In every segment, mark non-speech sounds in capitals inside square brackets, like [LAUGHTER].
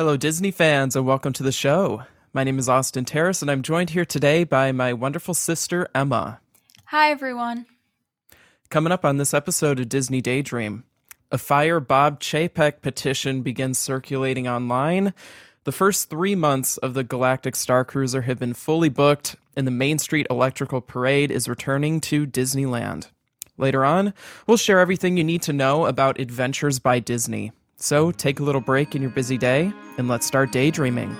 Hello, Disney fans, and welcome to the show. My name is Austin Terrace, and I'm joined here today by my wonderful sister, Emma. Hi, everyone. Coming up on this episode of Disney Daydream, a Fire Bob Chapek petition begins circulating online. The first three months of the Galactic Star Cruiser have been fully booked, and the Main Street Electrical Parade is returning to Disneyland. Later on, we'll share everything you need to know about Adventures by Disney. So take a little break in your busy day, and let's start daydreaming.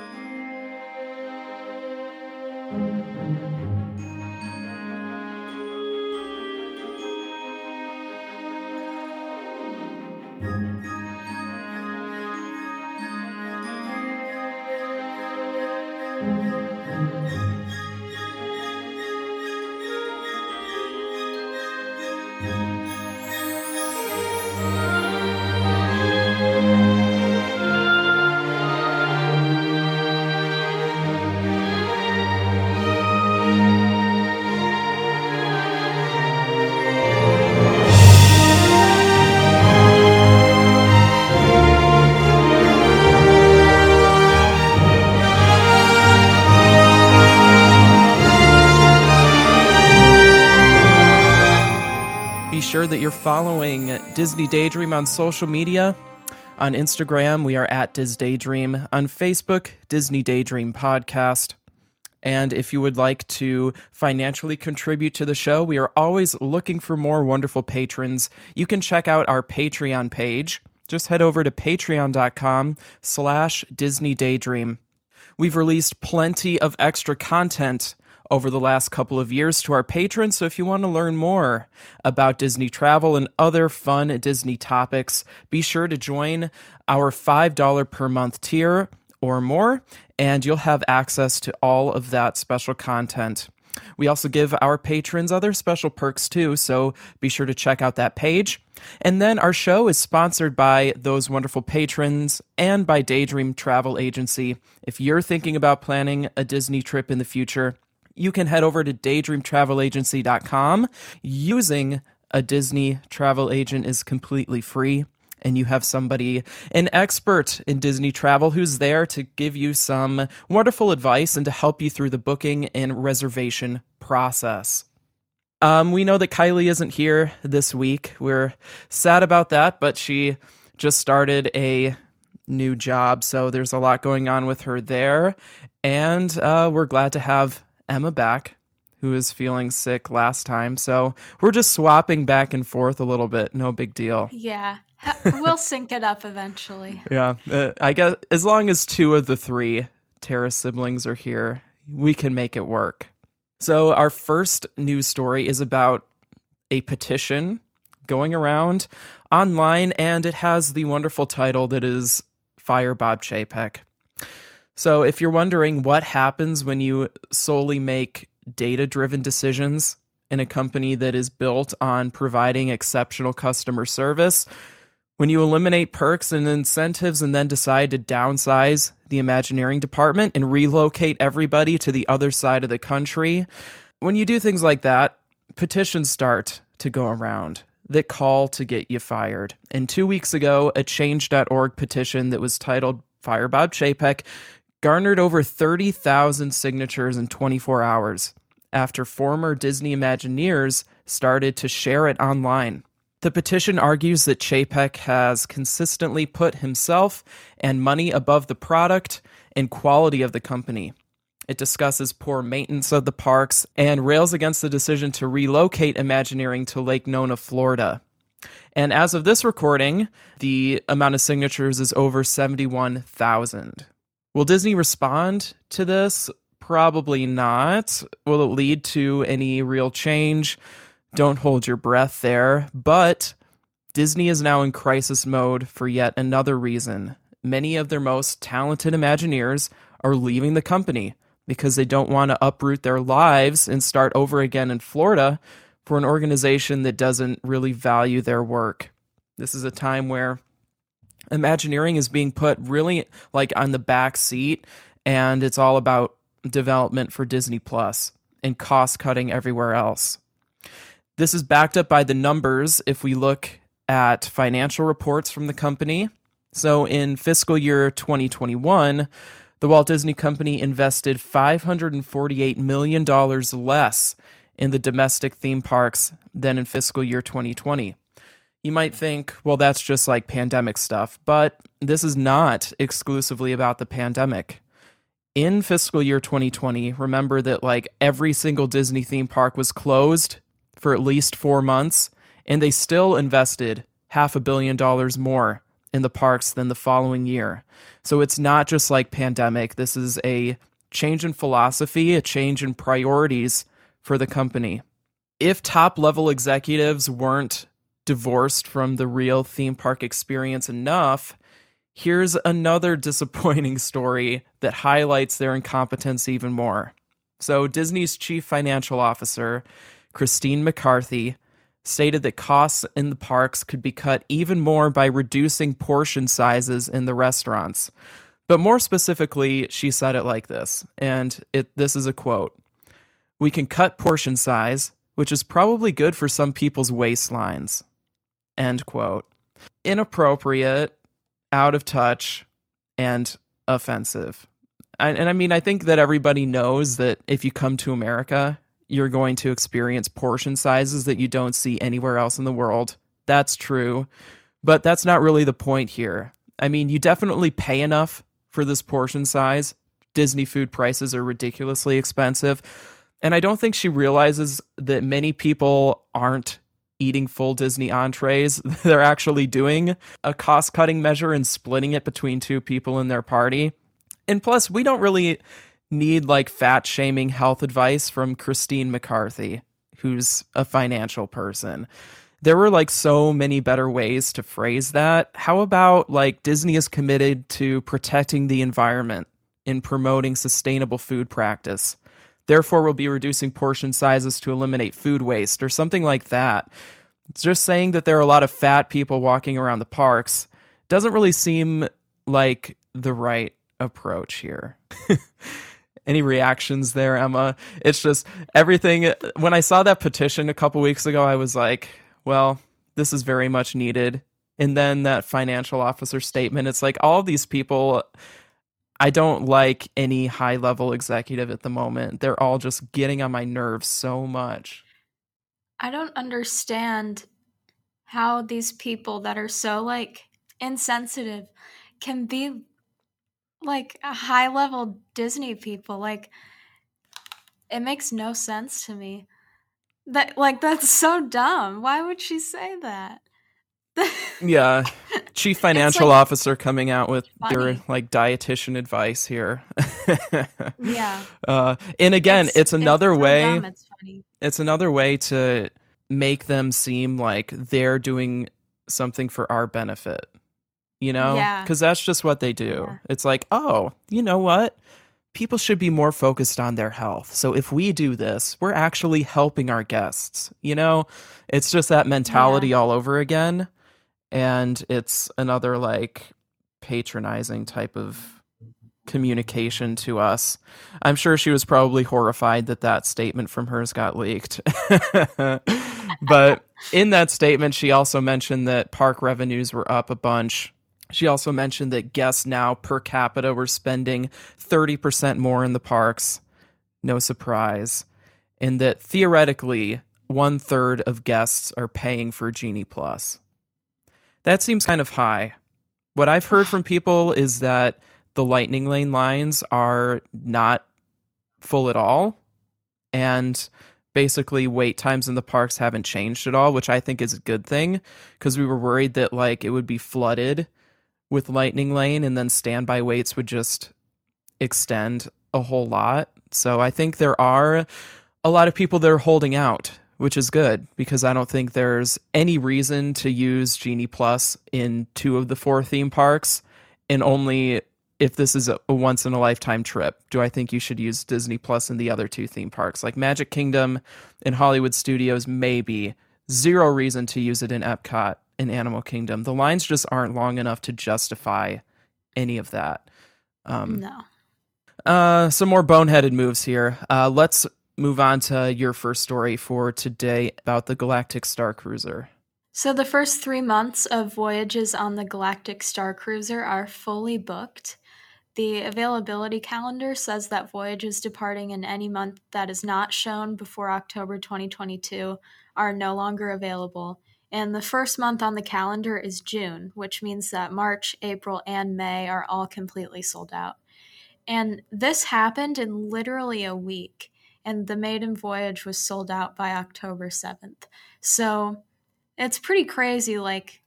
Disney Daydream on social media. On Instagram, we are at Dis Daydream. On Facebook, Disney Daydream Podcast. And if you would like to financially contribute to the show, we are always looking for more wonderful patrons. You can check out our Patreon page. Just head over to patreon.com slash Disney Daydream. We've released plenty of extra content over the last couple of years to our patrons. So if you want to learn more about Disney travel and other fun Disney topics, be sure to join our $5 per month tier or more, and you'll have access to all of that special content. We also give our patrons other special perks too, so be sure to check out that page. And then our show is sponsored by those wonderful patrons and by Daydream Travel Agency. If you're thinking about planning a Disney trip in the future, you can head over to daydreamtravelagency.com. Using a Disney travel agent is completely free. And you have somebody, an expert in Disney travel, who's there to give you some wonderful advice and to help you through the booking and reservation process. Um, we know that Kylie isn't here this week. We're sad about that, but she just started a new job, so there's a lot going on with her there. And uh, we're glad to have Emma back, who was feeling sick last time. So we're just swapping back and forth a little bit. No big deal. Yeah, we'll sync it up eventually. [LAUGHS] Yeah. Uh, I guess as long as two of the three Terra siblings are here, we can make it work. So our first news story is about a petition going around online, and it has the wonderful title that is Fire Bob Chapek. So, if you're wondering what happens when you solely make data driven decisions in a company that is built on providing exceptional customer service, when you eliminate perks and incentives and then decide to downsize the Imagineering department and relocate everybody to the other side of the country, when you do things like that, petitions start to go around that call to get you fired. And two weeks ago, a change.org petition that was titled Fire Bob Chapek garnered over 30,000 signatures in 24 hours after former Disney Imagineers started to share it online. The petition argues that Chapek has consistently put himself and money above the product and quality of the company. It discusses poor maintenance of the parks and rails against the decision to relocate Imagineering to Lake Nona, Florida. And as of this recording, the amount of signatures is over 71,000. Will Disney respond to this? Probably not. Will it lead to any real change? Don't hold your breath there. But Disney is now in crisis mode for yet another reason. Many of their most talented Imagineers are leaving the company because they don't want to uproot their lives and start over again in Florida for an organization that doesn't really value their work. This is a time where Imagineering is being put really like on the back seat, and it's all about development for Disney Plus and cost cutting everywhere else. This is backed up by the numbers if we look at financial reports from the company. So in fiscal year 2021, the Walt Disney Company invested $548 million less in the domestic theme parks than in fiscal year 2020. You might think, well, that's just like pandemic stuff, but this is not exclusively about the pandemic. In fiscal year 2020, remember that like every single Disney theme park was closed for at least four months, and they still invested half a billion dollars more in the parks than the following year. So it's not just like pandemic. This is a change in philosophy, a change in priorities for the company. If top level executives weren't divorced from the real theme park experience enough, here's another [LAUGHS] disappointing story that highlights their incompetence even more. So, Disney's chief financial officer, Christine McCarthy, stated that costs in the parks could be cut even more by reducing portion sizes in the restaurants. But more specifically, she said it like this, and it, this is a quote We can cut portion size, which is probably good for some people's waistlines. End quote. Inappropriate, out of touch, and offensive. And, and I mean, I think that everybody knows that if you come to America, you're going to experience portion sizes that you don't see anywhere else in the world. That's true. But that's not really the point here. I mean, you definitely pay enough for this portion size. Disney food prices are ridiculously expensive. And I don't think she realizes that many people aren't eating full Disney entrees. [LAUGHS] They're actually doing a cost cutting measure and splitting it between two people in their party. And plus, we don't really need like fat shaming health advice from Christine McCarthy, who's a financial person. There were like so many better ways to phrase that. How about like Disney is committed to protecting the environment in promoting sustainable food practice? Therefore, we'll be reducing portion sizes to eliminate food waste or something like that. It's just saying that there are a lot of fat people walking around the parks doesn't really seem like the right approach here. [LAUGHS] Any reactions there, Emma? It's just everything. When I saw that petition a couple weeks ago, I was like, well, this is very much needed. And then that financial officer statement, it's like all these people, I don't like any high level executive at the moment. They're all just getting on my nerves so much. I don't understand how these people that are so like insensitive can be like high level Disney people. Like it makes no sense to me. That like that's so dumb. Why would she say that? Yeah. [LAUGHS] Chief financial like, officer coming out with funny. their like dietitian advice here. [LAUGHS] yeah. Uh and again, it's, it's another it's way dumb, it's, it's another way to make them seem like they're doing something for our benefit you know? Yeah. Because that's just what they do. Yeah. It's like, oh, you know what? People should be more focused on their health. So if we do this, we're actually helping our guests. You know, it's just that mentality yeah. all over again. And it's another like patronizing type of communication to us. I'm sure she was probably horrified that that statement from hers got leaked. [LAUGHS] but in that statement, she also mentioned that park revenues were up a bunch she also mentioned that guests now per capita were spending 30% more in the parks. No surprise. And that theoretically, one third of guests are paying for Genie Plus. That seems kind of high. What I've heard from people is that the Lightning Lane lines are not full at all. And basically wait times in the parks haven't changed at all, which I think is a good thing because we were worried that like it would be flooded with Lightning Lane, and then standby waits would just extend a whole lot. So I think there are a lot of people that are holding out, which is good because I don't think there's any reason to use Genie Plus in two of the four theme parks, and only if this is a, once in a lifetime trip, do I think you should use Disney Plus in the other two theme parks like Magic Kingdom and Hollywood Studios? Maybe zero reason to use it in Epcot in Animal Kingdom. The lines just aren't long enough to justify any of that. Um, no. Uh, some more boneheaded moves here. Uh, let's move on to your first story for today about the Galactic Star Cruiser. So the first three months of voyages on the Galactic Star Cruiser are fully booked. The availability calendar says that voyages departing in any month that is not shown before October 2022 are no longer available. And the first month on the calendar is June, which means that March, April, and May are all completely sold out. And this happened in literally a week, and the maiden voyage was sold out by October 7th. So it's pretty crazy. Like,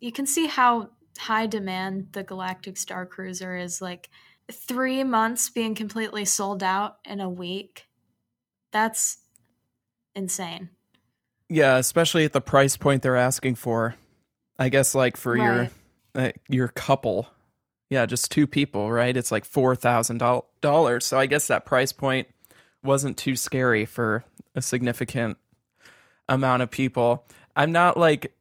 you can see how high demand the Galactic Star Cruiser is. Like, three months being completely sold out in a week. That's insane. Yeah, especially at the price point they're asking for. I guess like for right. your uh, your couple, yeah, just two people, right? It's like four thousand dollars. So I guess that price point wasn't too scary for a significant amount of people. I'm not like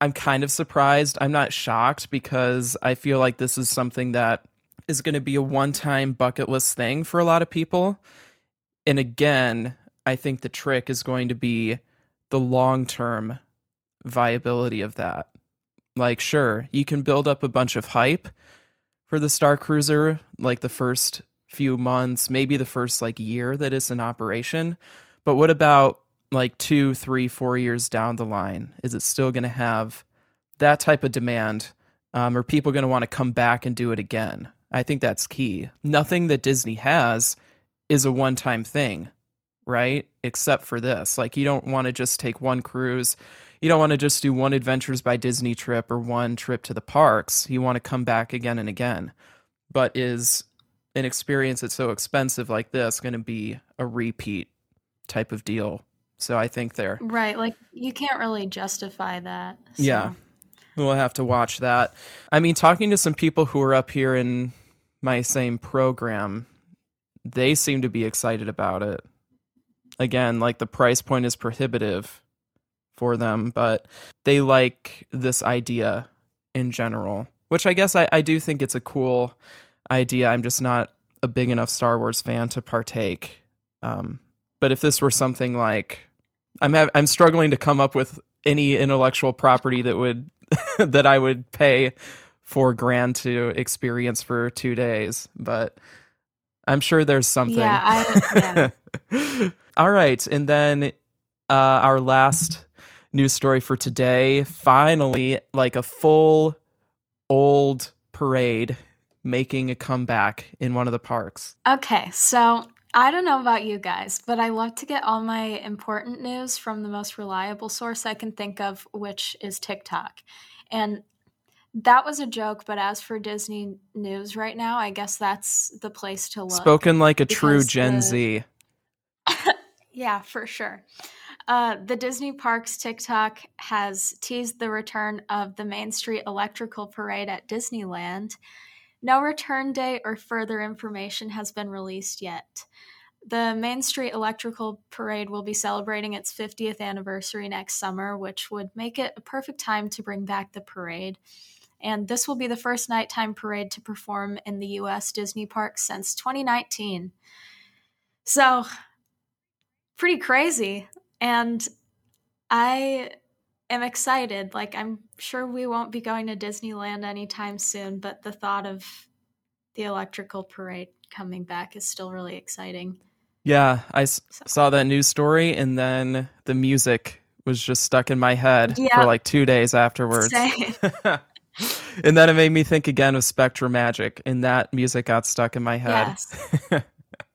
I'm kind of surprised. I'm not shocked because I feel like this is something that is going to be a one-time bucket list thing for a lot of people. And again, I think the trick is going to be the long-term viability of that. Like sure, you can build up a bunch of hype for the Star Cruiser like the first few months, maybe the first like year that it's in operation. But what about like two, three, four years down the line? Is it still going to have that type of demand? Um, are people going to want to come back and do it again? I think that's key. Nothing that Disney has is a one time thing, right? Except for this. Like, you don't want to just take one cruise. You don't want to just do one Adventures by Disney trip or one trip to the parks. You want to come back again and again. But is an experience that's so expensive like this going to be a repeat type of deal so I think they're right. Like you can't really justify that. So. Yeah, we'll have to watch that. I mean, talking to some people who are up here in my same program, they seem to be excited about it. Again, like the price point is prohibitive for them, but they like this idea in general, which I guess I, I do think it's a cool idea. I'm just not a big enough Star Wars fan to partake. Um, but if this were something like I'm ha- I'm struggling to come up with any intellectual property that would [LAUGHS] that I would pay four grand to experience for two days, but I'm sure there's something. Yeah. I, yeah. [LAUGHS] All right, and then uh, our last news story for today. Finally, like a full old parade making a comeback in one of the parks. Okay, so I don't know about you guys, but I love to get all my important news from the most reliable source I can think of, which is TikTok. And that was a joke, but as for Disney news right now, I guess that's the place to look. Spoken like a true Gen the... Z. [LAUGHS] yeah, for sure. Uh, the Disney Parks TikTok has teased the return of the Main Street Electrical Parade at Disneyland. No return date or further information has been released yet. The Main Street Electrical Parade will be celebrating its 50th anniversary next summer, which would make it a perfect time to bring back the parade. And this will be the first nighttime parade to perform in the US Disney parks since 2019. So, pretty crazy. And I am excited. Like, I'm sure we won't be going to Disneyland anytime soon, but the thought of the electrical parade coming back is still really exciting. Yeah, I s- saw that news story, and then the music was just stuck in my head yeah. for like two days afterwards. [LAUGHS] and then it made me think again of SpectroMagic, and that music got stuck in my head.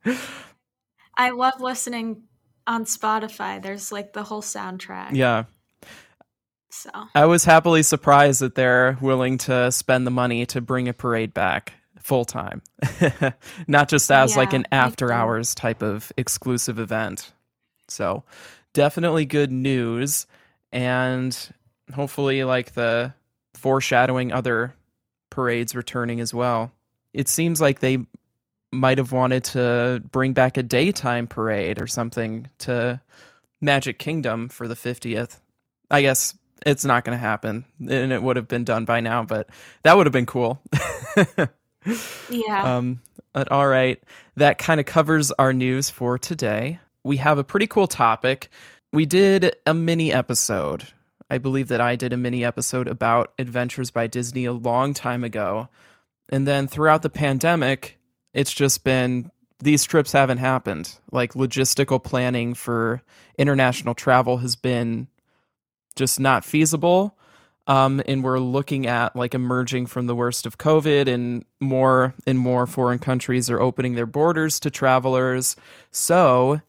Yes. [LAUGHS] I love listening on Spotify. There's like the whole soundtrack. Yeah. So I was happily surprised that they're willing to spend the money to bring a parade back full time, [LAUGHS] not just as yeah, like an after hours type of exclusive event. So definitely good news. And hopefully, like the foreshadowing other parades returning as well. It seems like they might have wanted to bring back a daytime parade or something to Magic Kingdom for the 50th. I guess it's not going to happen and it would have been done by now but that would have been cool. [LAUGHS] Yeah. Um but all right that kind of covers our news for today. We have a pretty cool topic. We did a mini episode. I believe that I did a mini episode about Adventures by Disney a long time ago. And then throughout the pandemic, it's just been these trips haven't happened. Like logistical planning for international travel has been just not feasible. Um, and we're looking at like emerging from the worst of COVID, and more and more foreign countries are opening their borders to travelers. So,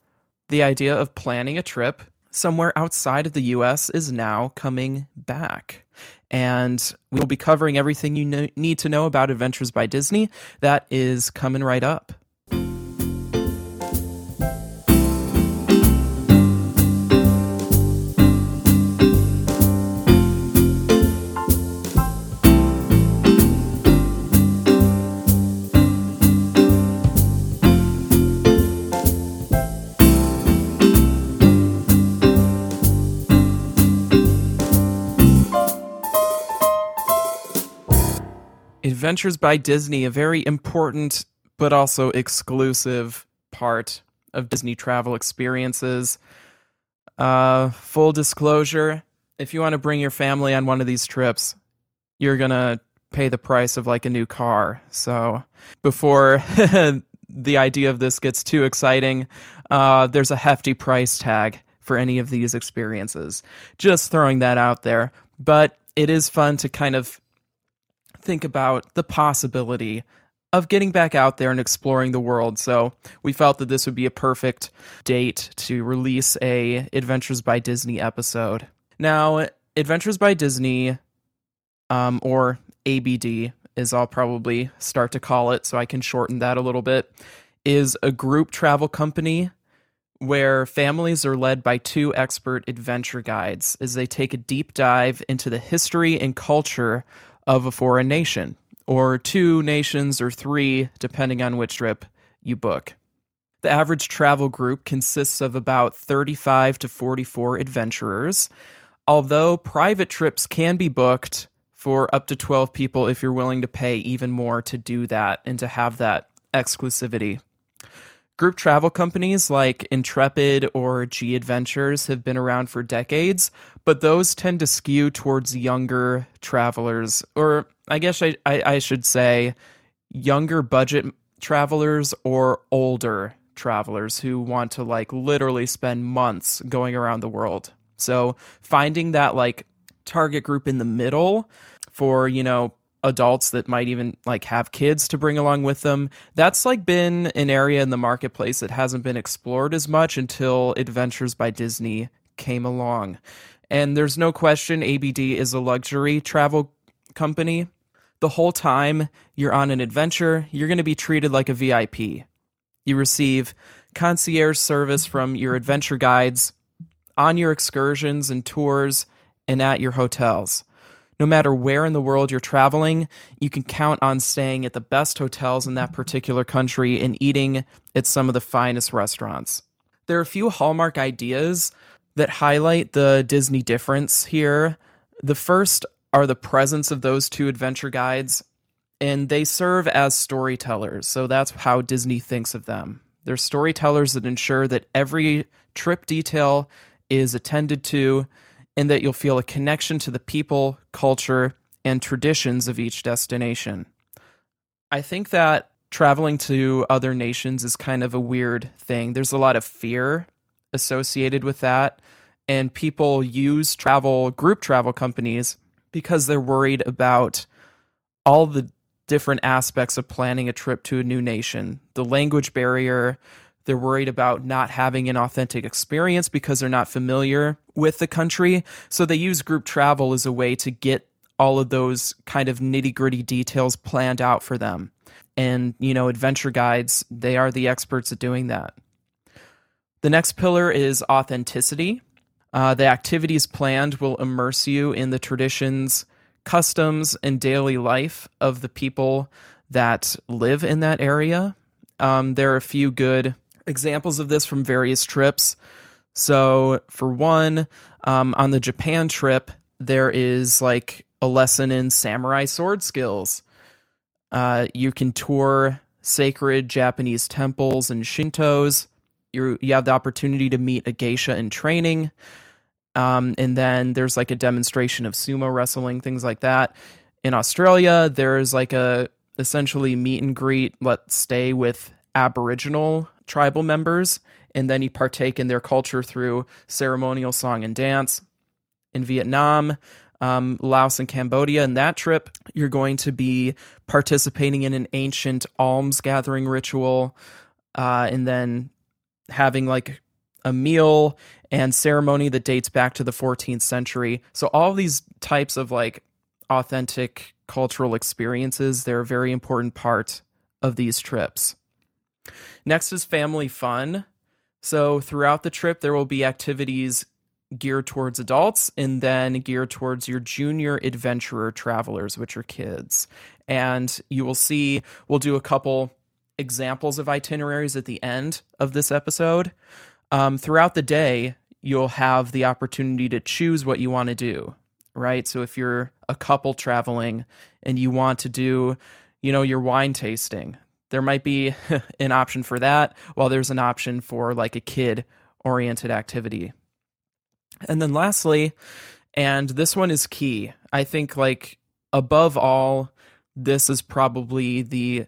the idea of planning a trip somewhere outside of the US is now coming back. And we'll be covering everything you need to know about Adventures by Disney. That is coming right up. Adventures by Disney, a very important but also exclusive part of Disney travel experiences. Uh, full disclosure if you want to bring your family on one of these trips, you're going to pay the price of like a new car. So before [LAUGHS] the idea of this gets too exciting, uh, there's a hefty price tag for any of these experiences. Just throwing that out there. But it is fun to kind of think about the possibility of getting back out there and exploring the world. So we felt that this would be a perfect date to release a Adventures by Disney episode. Now, Adventures by Disney, um, or ABD, as I'll probably start to call it, so I can shorten that a little bit, is a group travel company where families are led by two expert adventure guides as they take a deep dive into the history and culture of a foreign nation, or two nations, or three, depending on which trip you book. The average travel group consists of about 35 to 44 adventurers, although private trips can be booked for up to 12 people if you're willing to pay even more to do that and to have that exclusivity. Group travel companies like Intrepid or G Adventures have been around for decades, but those tend to skew towards younger travelers, or I guess I, I, I should say younger budget travelers or older travelers who want to like literally spend months going around the world. So finding that like target group in the middle for, you know, adults that might even like have kids to bring along with them. That's like been an area in the marketplace that hasn't been explored as much until Adventures by Disney came along. And there's no question ABD is a luxury travel company. The whole time you're on an adventure, you're going to be treated like a VIP. You receive concierge service from your adventure guides on your excursions and tours and at your hotels no matter where in the world you're traveling, you can count on staying at the best hotels in that particular country and eating at some of the finest restaurants. There are a few hallmark ideas that highlight the Disney difference here. The first are the presence of those two adventure guides, and they serve as storytellers. So that's how Disney thinks of them. They're storytellers that ensure that every trip detail is attended to and that you'll feel a connection to the people, culture, and traditions of each destination. I think that traveling to other nations is kind of a weird thing. There's a lot of fear associated with that, and people use travel, group travel companies, because they're worried about all the different aspects of planning a trip to a new nation the language barrier, they're worried about not having an authentic experience because they're not familiar with the country. So they use group travel as a way to get all of those kind of nitty gritty details planned out for them. And, you know, adventure guides, they are the experts at doing that. The next pillar is authenticity. Uh, the activities planned will immerse you in the traditions, customs, and daily life of the people that live in that area. Um, there are a few good examples of this from various trips. So, for one, um, on the Japan trip, there is like a lesson in samurai sword skills. Uh, you can tour sacred Japanese temples and Shintos. You you have the opportunity to meet a geisha in training. Um, and then there's like a demonstration of sumo wrestling, things like that. In Australia, there's like a essentially meet and greet, let's stay with Aboriginal tribal members, and then you partake in their culture through ceremonial song and dance. In Vietnam, um, Laos, and Cambodia, in that trip, you're going to be participating in an ancient alms gathering ritual, uh, and then having like a meal and ceremony that dates back to the 14th century. So all these types of like authentic cultural experiences, they're a very important part of these trips. Next is family fun. So throughout the trip, there will be activities geared towards adults and then geared towards your junior adventurer travelers, which are kids. And you will see, we'll do a couple examples of itineraries at the end of this episode. Um, throughout the day, you'll have the opportunity to choose what you want to do, right? So if you're a couple traveling and you want to do, you know, your wine tasting, there might be [LAUGHS] an option for that, while there's an option for like a kid oriented activity. And then lastly, and this one is key, I think like above all, this is probably the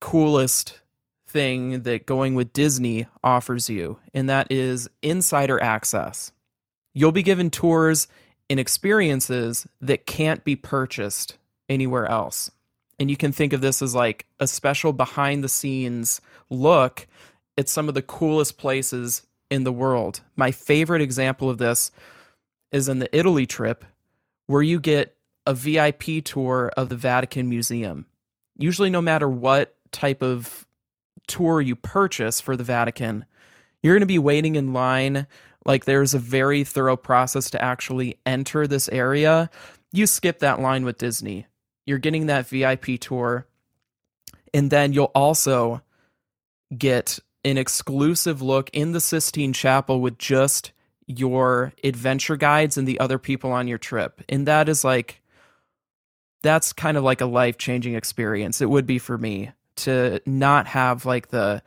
coolest thing that going with Disney offers you, and that is insider access. You'll be given tours and experiences that can't be purchased anywhere else. And you can think of this as like a special behind the scenes look at some of the coolest places in the world. My favorite example of this is in the Italy trip, where you get a VIP tour of the Vatican Museum. Usually, no matter what type of tour you purchase for the Vatican, you're going to be waiting in line. Like, there's a very thorough process to actually enter this area. You skip that line with Disney. You're getting that VIP tour. And then you'll also get an exclusive look in the Sistine Chapel with just your adventure guides and the other people on your trip. And that is like, that's kind of like a life changing experience. It would be for me to not have like the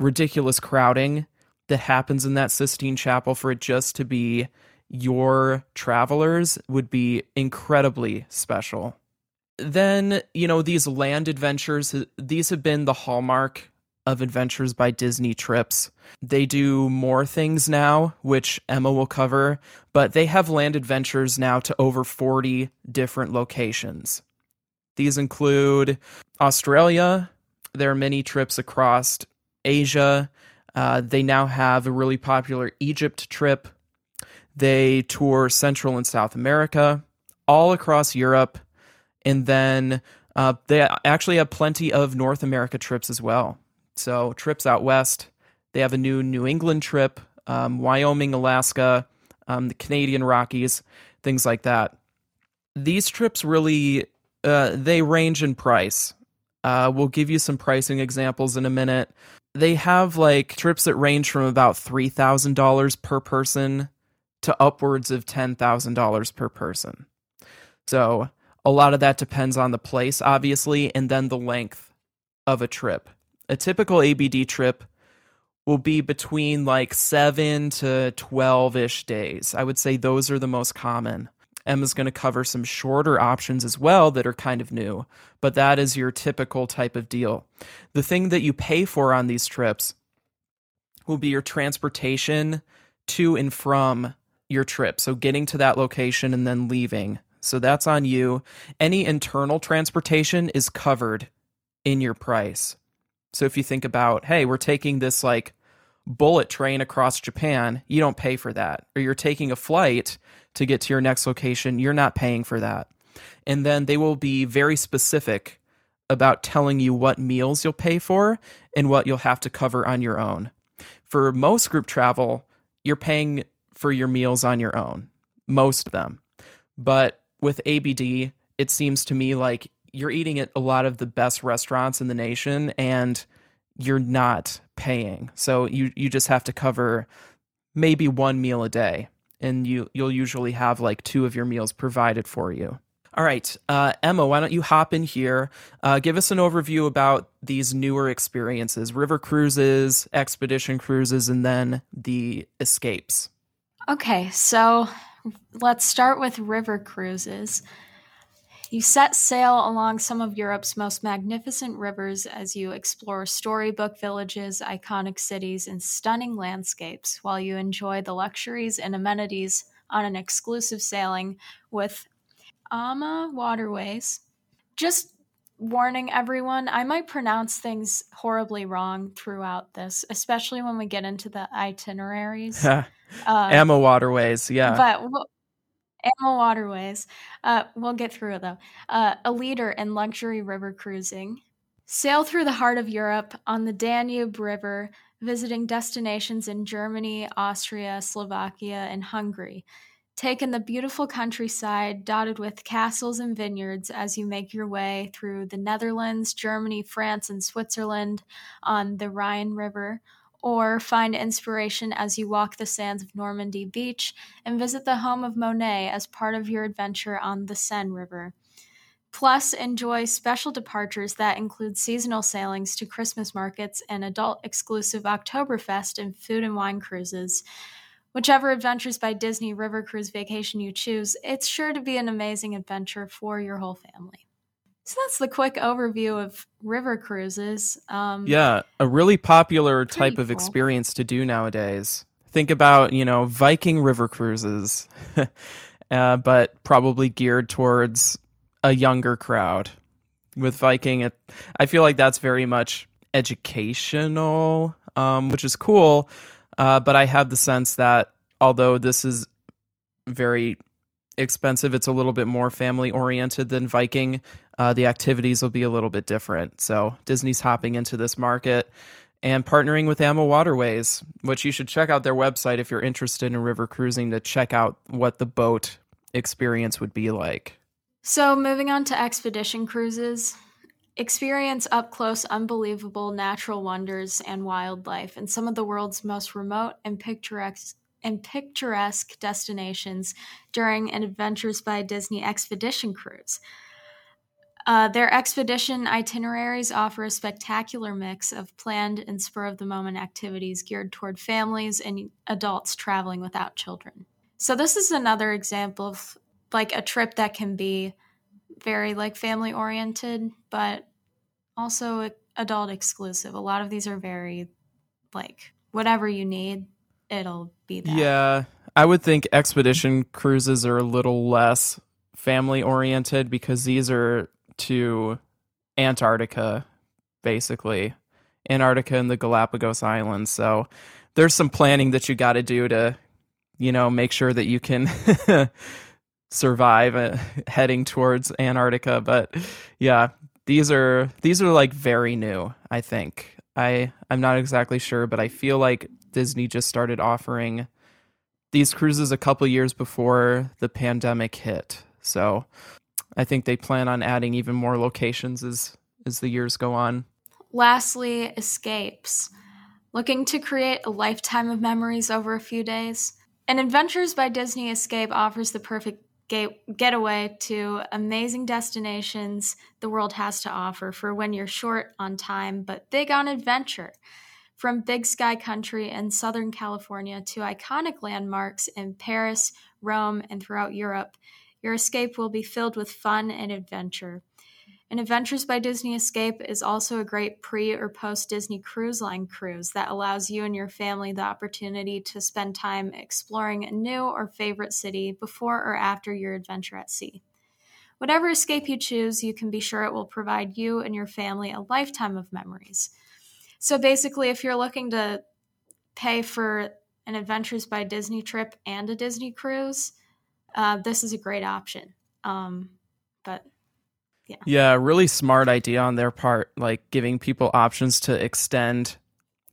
ridiculous crowding that happens in that Sistine Chapel for it just to be your travelers would be incredibly special. Then, you know, these land adventures, these have been the hallmark of Adventures by Disney trips. They do more things now, which Emma will cover, but they have land adventures now to over 40 different locations. These include Australia. There are many trips across Asia. Uh, they now have a really popular Egypt trip. They tour Central and South America, all across Europe. And then uh, they actually have plenty of North America trips as well. So trips out west. They have a new New England trip, um, Wyoming, Alaska, um, the Canadian Rockies, things like that. These trips really uh, they range in price. Uh, we'll give you some pricing examples in a minute. They have like trips that range from about three thousand dollars per person to upwards of ten thousand dollars per person. So a lot of that depends on the place, obviously, and then the length of a trip a typical ABD trip will be between like seven to 12 ish days. I would say those are the most common. Emma's going to cover some shorter options as well that are kind of new, but that is your typical type of deal. The thing that you pay for on these trips will be your transportation to and from your trip. So getting to that location and then leaving. So that's on you. Any internal transportation is covered in your price. So if you think about, hey, we're taking this like bullet train across Japan, you don't pay for that. Or you're taking a flight to get to your next location, you're not paying for that. And then they will be very specific about telling you what meals you'll pay for and what you'll have to cover on your own. For most group travel, you're paying for your meals on your own, most of them. But with ABD, it seems to me like you're eating at a lot of the best restaurants in the nation and you're not paying. So you you just have to cover maybe one meal a day and you you'll usually have like two of your meals provided for you. All right, uh, Emma, why don't you hop in here? Uh, give us an overview about these newer experiences river cruises, expedition cruises, and then the escapes. Okay, so let's start with river cruises. You set sail along some of Europe's most magnificent rivers as you explore storybook villages, iconic cities, and stunning landscapes while you enjoy the luxuries and amenities on an exclusive sailing with AMA Waterways. Just warning everyone, I might pronounce things horribly wrong throughout this, especially when we get into the itineraries. [LAUGHS] uh, AMA Waterways, yeah. But we'll, AMA Waterways. Uh, we'll get through it though. Uh, a leader in luxury river cruising. Sail through the heart of Europe on the Danube River, visiting destinations in Germany, Austria, Slovakia, and Hungary. Take in the beautiful countryside dotted with castles and vineyards as you make your way through the Netherlands, Germany, France, and Switzerland on the Rhine River, or find inspiration as you walk the sands of Normandy Beach and visit the home of Monet as part of your adventure on the Seine River. Plus, enjoy special departures that include seasonal sailings to Christmas markets and adult exclusive Oktoberfest and food and wine cruises. Whichever Adventures by Disney River Cruise vacation you choose, it's sure to be an amazing adventure for your whole family. So that's the quick overview of river cruises. Um, yeah, a really popular type Pretty of experience to do nowadays. Think about, you know, Viking river cruises, [LAUGHS] uh, but probably geared towards a younger crowd. With Viking, it, I feel like that's very much educational, um, which is cool. Uh, but I have the sense that although this is very expensive, it's a little bit more family oriented than Viking. Uh, the activities will be a little bit different. So Disney's hopping into this market and partnering with AMA Waterways, which you should check out their website if you're interested in river cruising to check out what the boat experience would be like. So, moving on to expedition cruises, experience up close unbelievable natural wonders and wildlife in some of the world's most remote and picturesque and picturesque destinations during an Adventures by Disney expedition cruise. Uh, their expedition itineraries offer a spectacular mix of planned and spur of the moment activities geared toward families and adults traveling without children. So, this is another example of like a trip that can be very like family oriented, but also adult exclusive. A lot of these are very like whatever you need, it'll be there. Yeah, I would think expedition cruises are a little less family oriented because these are to Antarctica, basically. Antarctica and the Galapagos Islands. So there's some planning that you got to do to, you know, make sure that you can [LAUGHS] survive uh, heading towards Antarctica. But yeah, these are these are like very new. I think I I'm not exactly sure, but I feel like Disney just started offering these cruises a couple years before the pandemic hit. So I think they plan on adding even more locations as as the years go on. Lastly, escapes. Looking to create a lifetime of memories over a few days? An Adventures by Disney Escape offers the perfect get- getaway to amazing destinations the world has to offer for when you're short on time but big on adventure. From Big Sky Country in Southern California to iconic landmarks in Paris, Rome, and throughout Europe, your escape will be filled with fun and adventure. An Adventures by Disney Escape is also a great pre or post Disney Cruise Line cruise that allows you and your family the opportunity to spend time exploring a new or favorite city before or after your adventure at sea. Whatever escape you choose, you can be sure it will provide you and your family a lifetime of memories. So basically, if you're looking to pay for an Adventures by Disney trip and a Disney cruise, uh, this is a great option. Um, but yeah. Yeah, really smart idea on their part, like giving people options to extend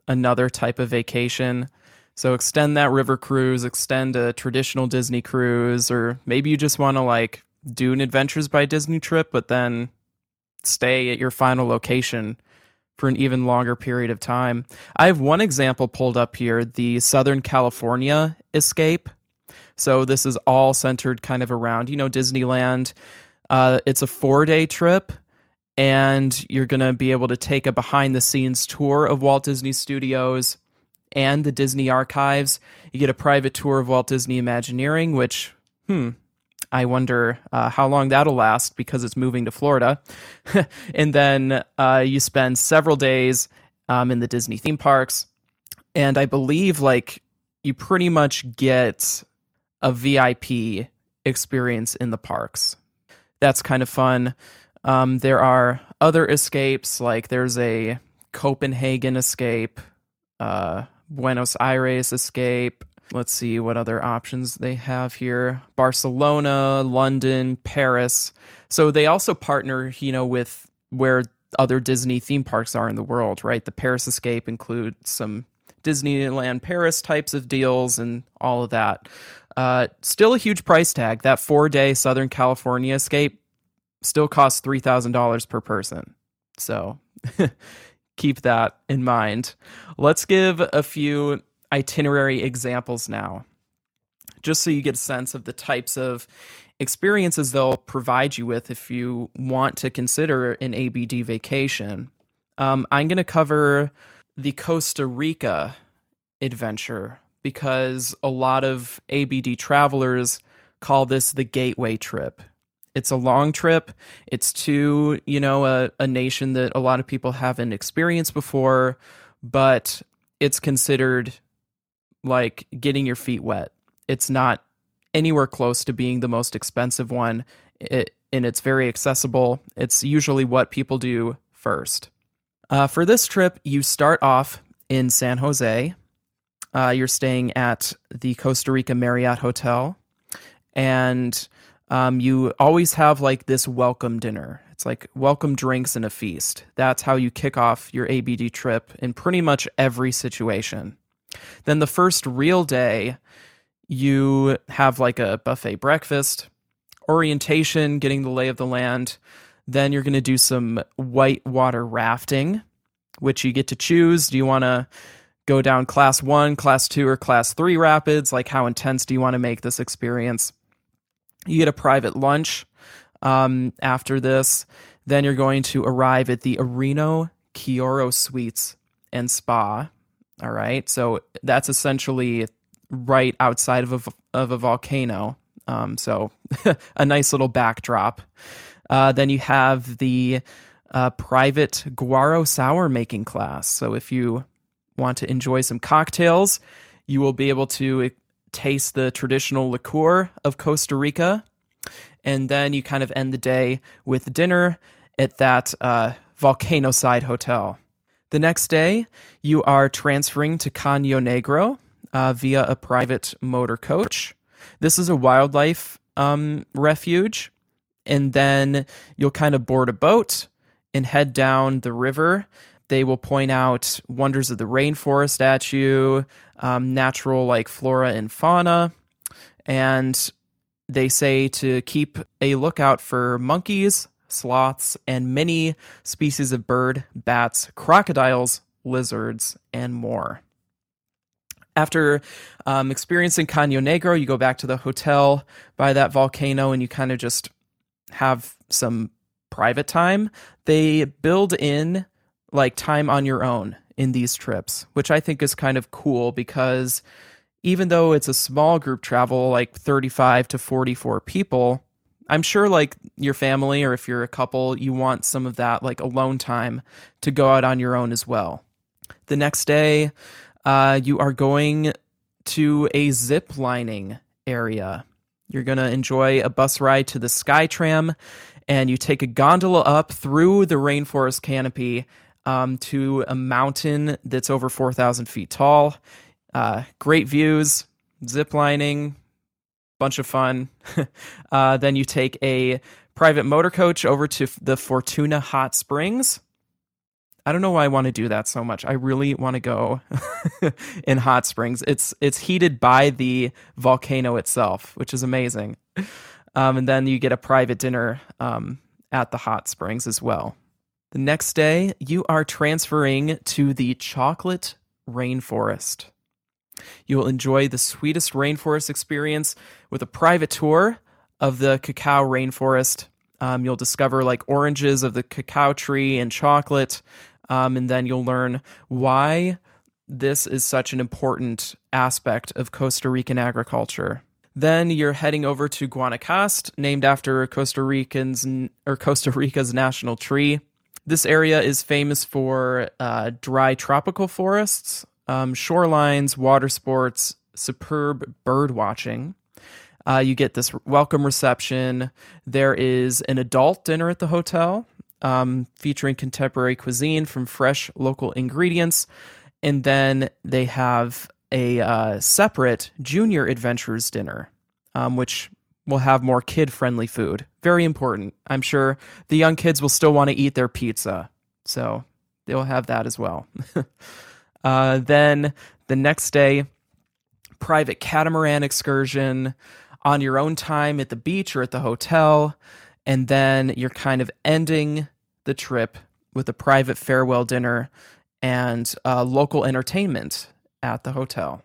another type of vacation. So extend that river cruise, extend a traditional Disney cruise, or maybe you just want to like do an Adventures by Disney trip, but then stay at your final location for an even longer period of time. I have one example pulled up here the Southern California escape. So this is all centered kind of around, you know, Disneyland. Uh, it's a four day trip, and you're going to be able to take a behind the scenes tour of Walt Disney Studios and the Disney archives. You get a private tour of Walt Disney Imagineering, which, hmm, I wonder uh, how long that'll last because it's moving to Florida. [LAUGHS] and then uh, you spend several days um, in the Disney theme parks. And I believe like you pretty much get a VIP experience in the parks. That's kind of fun. Um, there are other escapes, like there's a Copenhagen escape, uh, Buenos Aires escape. Let's see what other options they have here Barcelona, London, Paris. So they also partner, you know, with where other Disney theme parks are in the world, right? The Paris escape includes some Disneyland Paris types of deals and all of that. Uh, still a huge price tag. That four day Southern California escape still costs $3,000 per person. So [LAUGHS] keep that in mind. Let's give a few itinerary examples now, just so you get a sense of the types of experiences they'll provide you with if you want to consider an ABD vacation. Um, I'm going to cover the Costa Rica adventure because a lot of ABD travelers call this the gateway trip. It's a long trip. It's to, you know, a, a nation that a lot of people haven't experienced before, but it's considered like getting your feet wet. It's not anywhere close to being the most expensive one. It, and it's very accessible. It's usually what people do first. Uh, for this trip, you start off in San Jose. Uh, you're staying at the Costa Rica Marriott Hotel, and um, you always have like this welcome dinner. It's like welcome drinks and a feast. That's how you kick off your ABD trip in pretty much every situation. Then the first real day, you have like a buffet breakfast, orientation, getting the lay of the land. Then you're going to do some whitewater rafting, which you get to choose. Do you want to go down class one, class two, or class three rapids? Like, how intense do you want to make this experience? You get a private lunch um, after this. Then you're going to arrive at the Arenal Kioro Suites and Spa. All right. So that's essentially right outside of a, of a volcano. Um, so [LAUGHS] a nice little backdrop. Uh, then you have the uh, private guaro sour making class. So if you want to enjoy some cocktails, you will be able to taste the traditional liqueur of Costa Rica. And then you kind of end the day with dinner at that uh, volcano side hotel. The next day, you are transferring to Caño Negro uh, via a private motor coach. This is a wildlife um, refuge. And then you'll kind of board a boat and head down the river they will point out wonders of the rainforest at you, um, natural like flora and fauna, and they say to keep a lookout for monkeys, sloths, and many species of bird, bats, crocodiles, lizards, and more. After um, experiencing Caño Negro, you go back to the hotel by that volcano and you kind of just have some private time. They build in like time on your own in these trips, which I think is kind of cool because even though it's a small group travel, like 35 to 44 people, I'm sure like your family or if you're a couple, you want some of that like alone time to go out on your own as well. The next day, uh, you are going to a zip lining area. You're going to enjoy a bus ride to the Skytram and you take a gondola up through the rainforest canopy um, to a mountain that's over 4,000 feet tall. Uh, great views, zip lining, bunch of fun. [LAUGHS] uh, then you take a private motor coach over to the Fortuna Hot Springs. I don't know why I want to do that so much. I really want to go [LAUGHS] in hot springs. It's it's heated by the volcano itself, which is amazing. Um, and then you get a private dinner um, at the hot springs as well. The next day, you are transferring to the chocolate rainforest. You will enjoy the sweetest rainforest experience with a private tour of the cacao rainforest. Um, you'll discover like oranges of the cacao tree and chocolate, um, and then you'll learn why this is such an important aspect of Costa Rican agriculture. Then you're heading over to Guanacaste, named after Costa Ricans or Costa Rica's national tree. This area is famous for uh, dry tropical forests, um, shorelines, water sports, superb bird watching. Uh, you get this welcome reception. There is an adult dinner at the hotel um, featuring contemporary cuisine from fresh local ingredients. And then they have a uh, separate junior adventurers dinner, um, which will have more kid friendly food. Very important. I'm sure the young kids will still want to eat their pizza. So they'll have that as well. [LAUGHS] uh, then the next day, private catamaran excursion on your own time at the beach or at the hotel. And then you're kind of ending the trip with a private farewell dinner and uh, local entertainment at the hotel.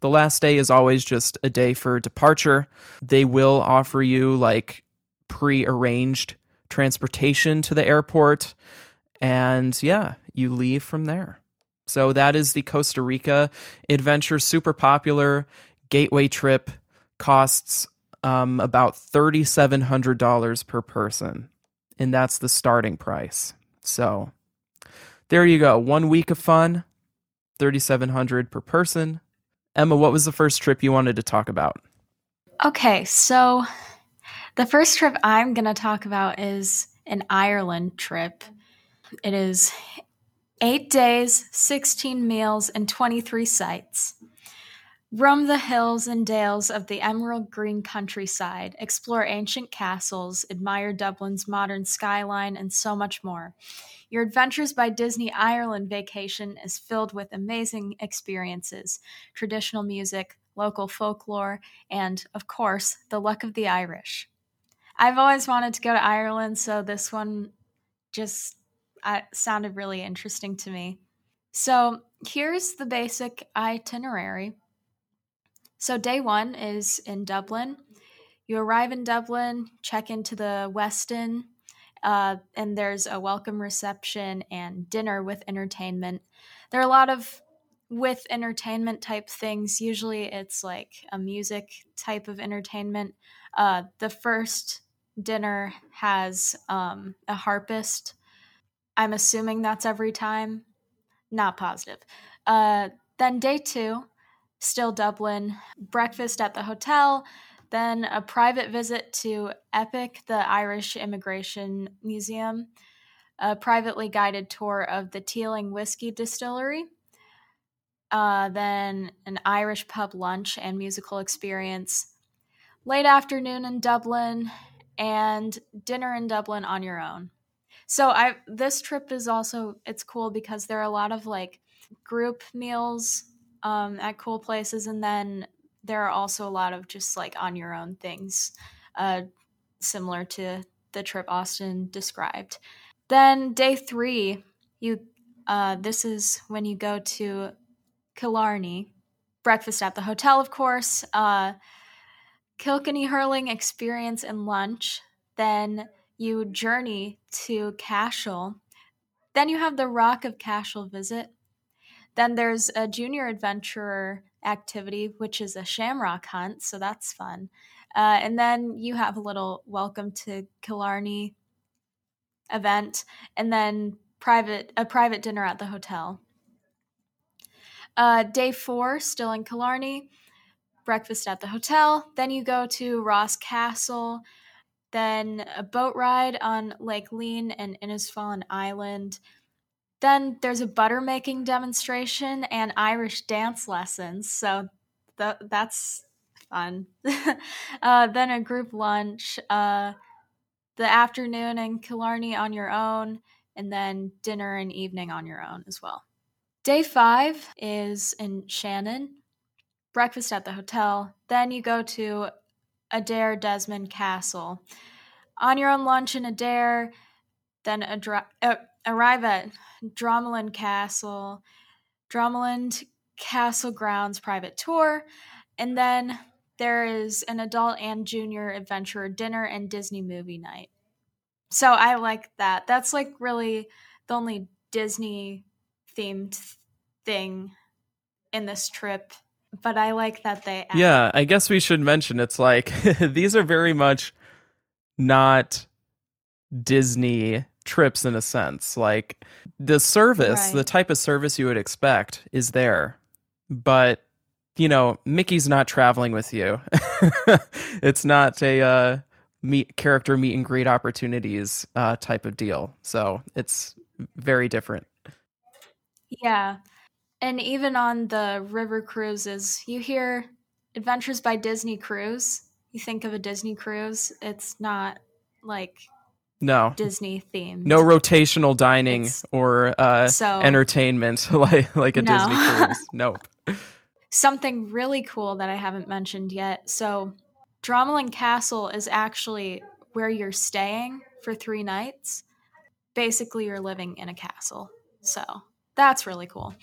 The last day is always just a day for departure. They will offer you like pre arranged transportation to the airport. And yeah, you leave from there. So that is the Costa Rica adventure, super popular gateway trip. Costs um, about $3,700 per person and that's the starting price. So there you go. One week of fun, 3700 per person. Emma, what was the first trip you wanted to talk about? Okay, so the first trip I'm going to talk about is an Ireland trip. It is eight days, 16 meals, and 23 sites. Roam the hills and dales of the emerald green countryside, explore ancient castles, admire Dublin's modern skyline, and so much more. Your Adventures by Disney Ireland vacation is filled with amazing experiences, traditional music, local folklore, and, of course, the luck of the Irish. I've always wanted to go to Ireland, so this one just uh, sounded really interesting to me. So, here's the basic itinerary. So, day one is in Dublin. You arrive in Dublin, check into the Westin, uh, and there's a welcome reception and dinner with entertainment. There are a lot of with entertainment type things. Usually it's like a music type of entertainment. Uh, the first dinner has um, a harpist. I'm assuming that's every time. Not positive. Uh, then day two still Dublin, breakfast at the hotel, then a private visit to EPIC, the Irish Immigration Museum, a privately guided tour of the Teeling Whiskey Distillery, uh, then an Irish pub lunch and musical experience, late afternoon in Dublin, and dinner in Dublin on your own. So I this trip is also it's cool because there are a lot of like group meals um, at cool places, and then there are also a lot of just like on your own things, uh, similar to the trip Austin described. Then day three, you uh, this is when you go to Killarney, breakfast at the hotel, of course. Uh, Kilkenny hurling experience and lunch. Then you journey to Cashel. Then you have the Rock of Cashel visit. Then there's a junior adventurer activity, which is a shamrock hunt. So that's fun. Uh, and then you have a little welcome to Killarney event, and then private a private dinner at the hotel. Uh, day four, still in Killarney, breakfast at the hotel. Then you go to Ross Castle. Then a boat ride on Lake Leane and Innisfallen Island. Then there's a butter making demonstration and Irish dance lessons. So th- that's fun. [LAUGHS] uh, then a group lunch, uh, the afternoon in Killarney on your own, and then dinner and evening on your own as well. Day five is in Shannon, breakfast at the hotel. Then you go to Adare Desmond Castle. On your own lunch in Adare, then a dri- uh, arrive at Dromoland Castle, Dromoland Castle Grounds private tour, and then there is an adult and junior adventurer dinner and Disney movie night. So I like that. That's like really the only Disney themed thing in this trip, but I like that they. add- Yeah, I guess we should mention it's like [LAUGHS] these are very much not Disney trips in a sense. Like the service, Right. the type of service you would expect is there. But you know, Mickey's not traveling with you. [LAUGHS] it's not a uh meet character meet and greet opportunities uh type of deal. So it's very different. Yeah. And even on the river cruises, you hear Adventures by Disney Cruise. You think of a Disney cruise, it's not like No. Disney themed. No rotational dining It's- or uh so entertainment [LAUGHS] like like a No. Disney cruise. [LAUGHS] Nope. something really cool that I haven't mentioned yet. So, Dromoland Castle is actually where you're staying for three nights. Basically, you're living in a castle. So, that's really cool.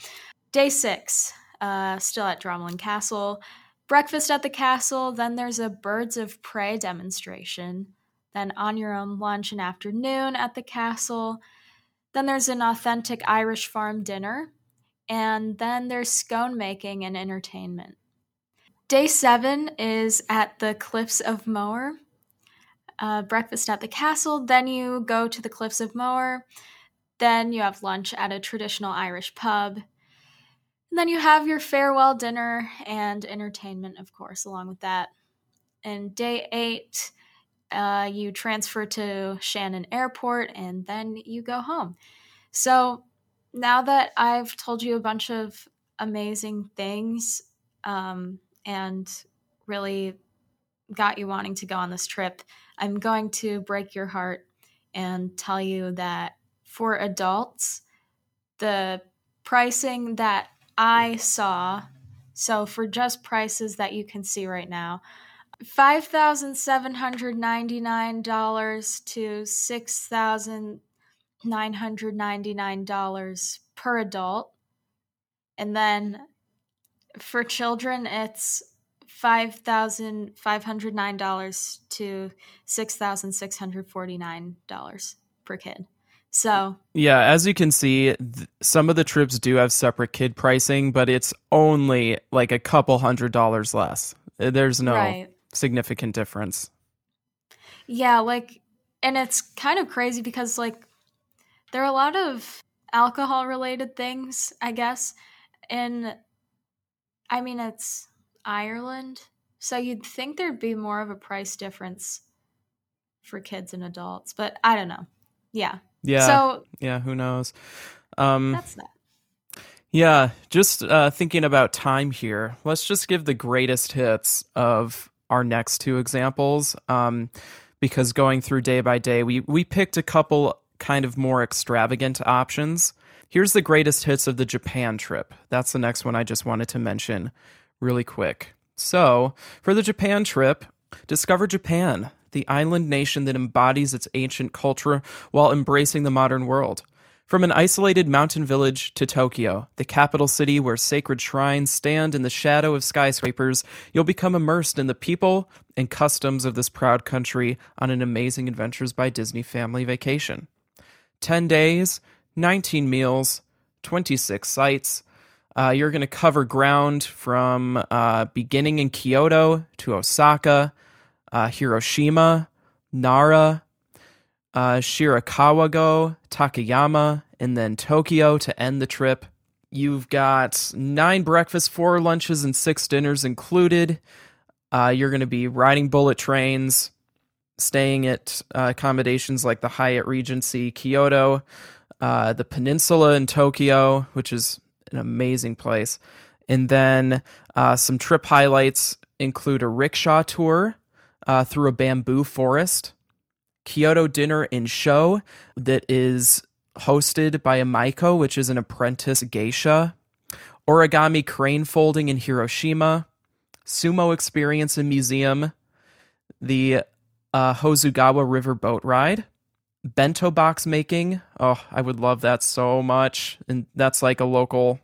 Day six, uh, still at Dromoland Castle. Breakfast at the castle. Then there's a birds of prey demonstration. Then on your own lunch and afternoon at the castle. Then there's an authentic Irish farm dinner and then there's scone making and entertainment. Day seven is at the Cliffs of Moher. Uh, breakfast at the castle, then you go to the Cliffs of Moher. Then you have lunch at a traditional Irish pub. And then you have your farewell dinner and entertainment, of course, along with that. And day eight, uh, you transfer to Shannon Airport and then you go home. So now that I've told you a bunch of amazing things um, and really got you wanting to go on this trip, I'm going to break your heart and tell you that for adults, the pricing that I saw, so for just prices that you can see right now, five thousand seven hundred ninety nine dollars to six thousand nine hundred ninety nine dollars per adult, and then for children it's five thousand five hundred nine dollars to six thousand six hundred forty nine dollars per kid. So Yeah, as you can see, th- some of the trips do have separate kid pricing, but it's only like a couple hundred dollars less. Uh, There's no right. significant difference. Yeah, like, and it's kind of crazy because, like, there are a lot of alcohol related things, I guess. And I mean, it's Ireland. So you'd think there'd be more of a price difference for kids and adults, but I don't know. Yeah. Yeah, So yeah, who knows? Um, that's that. Yeah, just uh, thinking about time here, let's just give the greatest hits of our next two examples. Um, because going through day by day, we, we picked a couple kind of more extravagant options. Here's the greatest hits of the Japan trip. That's the next one I just wanted to mention really quick. So, for the Japan trip, discover Japan, the island nation that embodies its ancient culture while embracing the modern world. From an isolated mountain village to Tokyo, the capital city where sacred shrines stand in the shadow of skyscrapers, you'll become immersed in the people and customs of this proud country on an amazing Adventures by Disney family vacation. 10 days, 19 meals, 26 sites. Uh, you're going to cover ground from uh, beginning in Kyoto to Osaka, uh, Hiroshima, Nara, uh, Shirakawa-go, Takayama, and then Tokyo to end the trip. You've got nine breakfasts, four lunches, and six dinners included. Uh, you're going to be riding bullet trains, staying at uh, accommodations like the Hyatt Regency Kyoto, uh, the Peninsula in Tokyo, which is an amazing place. And then uh, some trip highlights include a rickshaw tour uh, through a bamboo forest, Kyoto dinner and show that is hosted by a Maiko, which is an apprentice geisha, origami crane folding in Hiroshima, sumo experience in museum, the uh, Hozugawa River boat ride, bento box making. Oh, I would love that so much. And that's like a local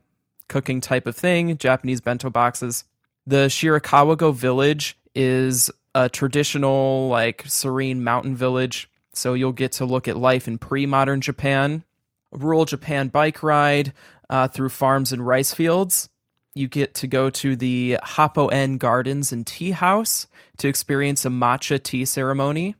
cooking type of thing, Japanese bento boxes. The Shirakawa-go village is a traditional, like, serene mountain village. So you'll get to look at life in pre modern Japan. Rural Japan bike ride, uh, through farms and rice fields. You get to go to the Happo-en Gardens and Tea House to experience a matcha tea ceremony.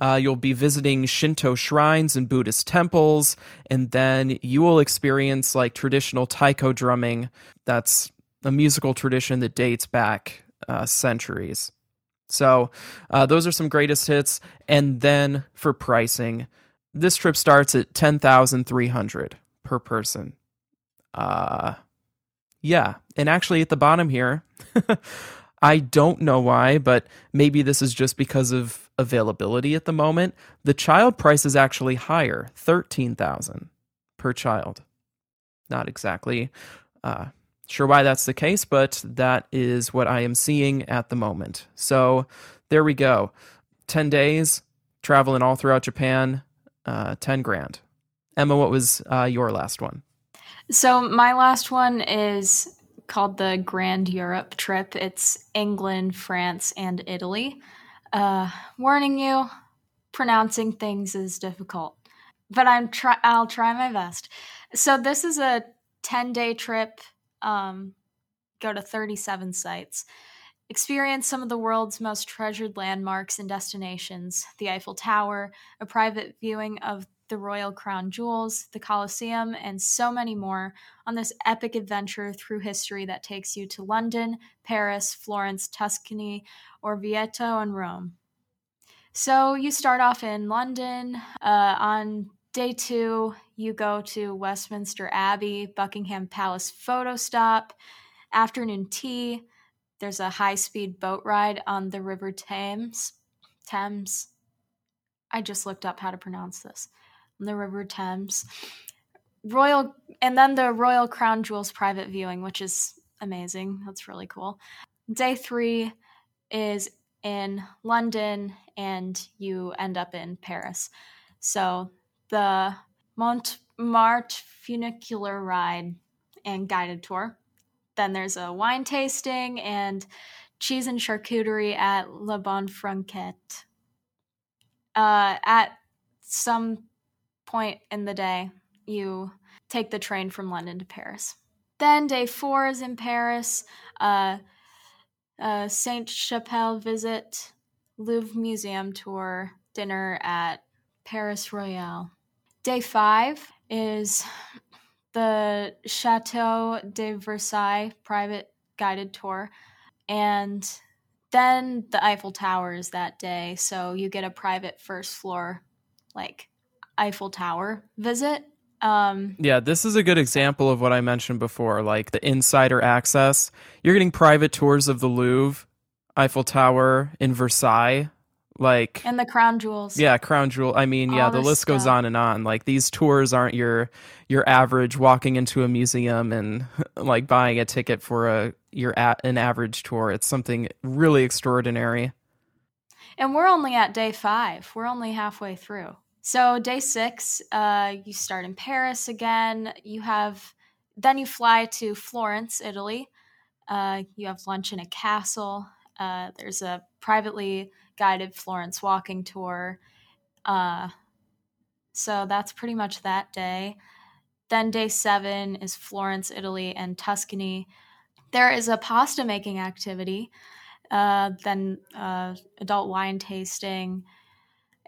Uh, you'll be visiting Shinto shrines and Buddhist temples, and then you will experience like traditional taiko drumming. That's a musical tradition that dates back uh, centuries. So, uh, those are some greatest hits. And then for pricing, this trip starts at ten thousand three hundred per person. Uh, yeah, and actually at the bottom here. [LAUGHS] I don't know why, but maybe this is just because of availability at the moment. The child price is actually higher, 13,000 per child. Not exactly uh, sure why that's the case, but that is what I am seeing at the moment. So there we go. 10 days, traveling all throughout Japan, uh, 10 grand. Emma, what was uh, your last one? So my last one is called the Grand Europe trip. It's England, France, and Italy. Uh, warning you, pronouncing things is difficult, but I'm try. I'll try my best. So this is a ten day trip. Um, go to thirty seven sites. Experience some of the world's most treasured landmarks and destinations the Eiffel Tower, a private viewing of the Royal Crown Jewels, the Colosseum, and so many more on this epic adventure through history that takes you to London, Paris, Florence, Tuscany, Orvieto, and Rome. So you start off in London. Uh, on day two, you go to Westminster Abbey, Buckingham Palace photo stop, afternoon tea. There's a high speed boat ride on the River Thames. Thames. I just looked up how to pronounce this the River Thames. Royal, and then the Royal Crown Jewels private viewing, which is amazing. That's really cool. Day three is in London, and you end up in Paris. So the Montmartre funicular ride and guided tour. Then there's a wine tasting and cheese and charcuterie at La Bonne Franquette. Uh, at some point in the day, you take the train from London to Paris. Then day four is in Paris, uh, uh, Sainte-Chapelle visit, Louvre Museum tour, dinner at Paris Royal. Day five is the Chateau de Versailles private guided tour, and then the Eiffel Towers that day. So you get a private first floor, like Eiffel Tower visit. Um, yeah, this is a good example of what I mentioned before, like the insider access. You're getting private tours of the Louvre, Eiffel Tower in Versailles, like and the crown jewels. Yeah, crown jewel. I mean, yeah, the list stuff. goes on and on. Like these tours aren't your your average walking into a museum and [LAUGHS] like buying a ticket for a your at an average tour. It's something really extraordinary. And we're only at day 5. We're only halfway through. So day six, uh, you start in Paris again. You have then you fly to Florence, Italy. Uh, you have lunch in a castle. Uh, there's a privately guided Florence walking tour. Uh, so that's pretty much that day. Then day seven is Florence, Italy, and Tuscany. There is a pasta making activity. Uh, then uh, adult wine tasting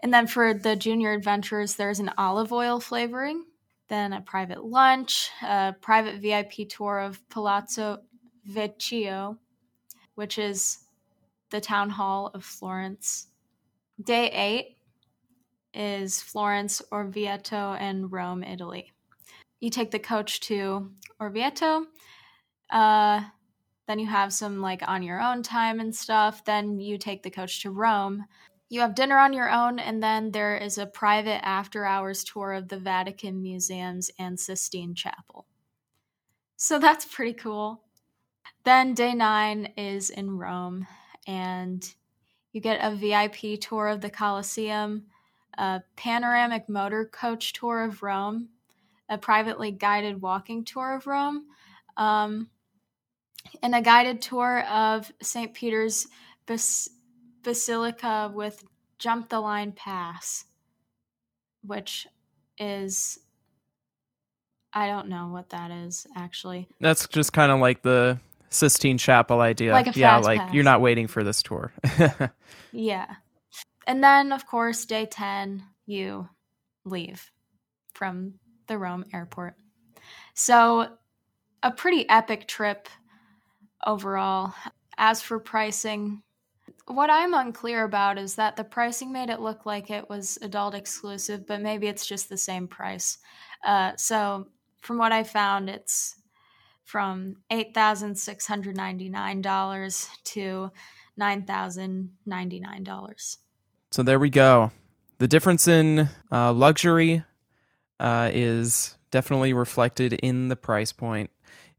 and then for the junior adventurers, there's an olive oil flavoring, then a private lunch, a private VIP tour of Palazzo Vecchio, which is the town hall of Florence. Day eight is Florence, Orvieto, and Rome, Italy. You take the coach to Orvieto. Uh, then you have some like on your own time and stuff. Then you take the coach to Rome you have dinner on your own, and then there is a private after hours tour of the Vatican museums and Sistine Chapel. So that's pretty cool. Then day nine is in Rome, and you get a VIP tour of the Colosseum, a panoramic motor coach tour of Rome, a privately guided walking tour of Rome, um, and a guided tour of St. Peter's Bas- Basilica with Jump the Line Pass, which is I don't know what that is actually. That's just kind of like the Sistine Chapel idea. Like yeah, like pass. you're not waiting for this tour. [LAUGHS] Yeah. And then, of course, day 10, you leave from the Rome airport. So, a pretty epic trip overall. As for pricing, what I'm unclear about is that the pricing made it look like it was adult exclusive, but maybe it's just the same price. Uh, so, from what I found, it's from $8,699 to $9,099. so there we go. The difference in uh, luxury uh, is definitely reflected in the price point.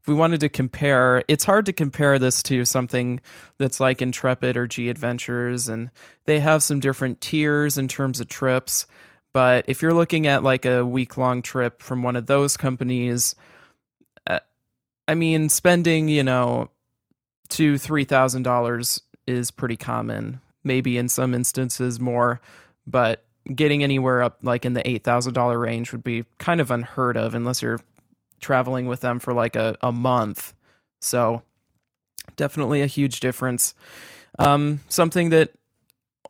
If we wanted to compare, it's hard to compare this to something that's like Intrepid or G Adventures, and they have some different tiers in terms of trips. But if you're looking at like a week long trip from one of those companies, I mean, spending, you know, two, three thousand dollars is pretty common. Maybe in some instances more, but getting anywhere up like in the eight thousand dollar range would be kind of unheard of unless you're traveling with them for like a, a month. So definitely a huge difference. Um, something that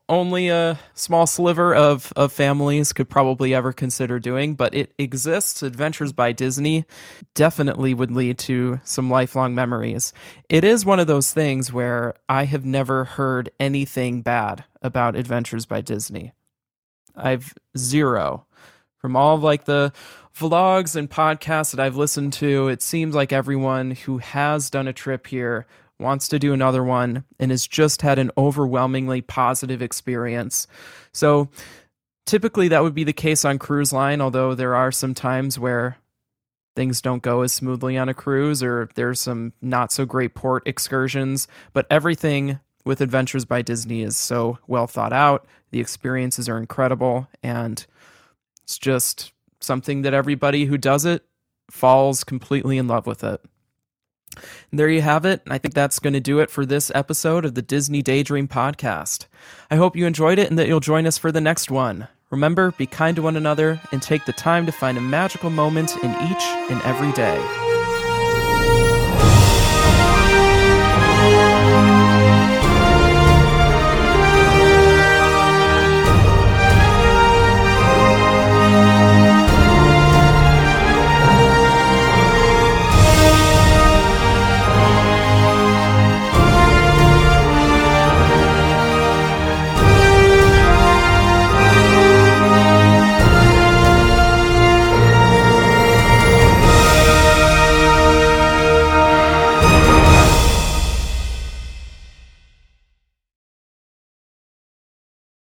only a small sliver of, of families could probably ever consider doing, but it exists. Adventures by Disney definitely would lead to some lifelong memories. It is one of those things where I have never heard anything bad about Adventures by Disney. I've zero. From all of like the vlogs and podcasts that I've listened to, it seems like everyone who has done a trip here wants to do another one and has just had an overwhelmingly positive experience. So typically that would be the case on cruise line, although there are some times where things don't go as smoothly on a cruise or there's some not so great port excursions, but everything with Adventures by Disney is so well thought out. The experiences are incredible and it's just something that everybody who does it falls completely in love with it. There you have it. I think that's going to do it for this episode of the Disney Daydream podcast. I hope you enjoyed it and that you'll join us for the next one. Remember, be kind to one another and take the time to find a magical moment in each and every day.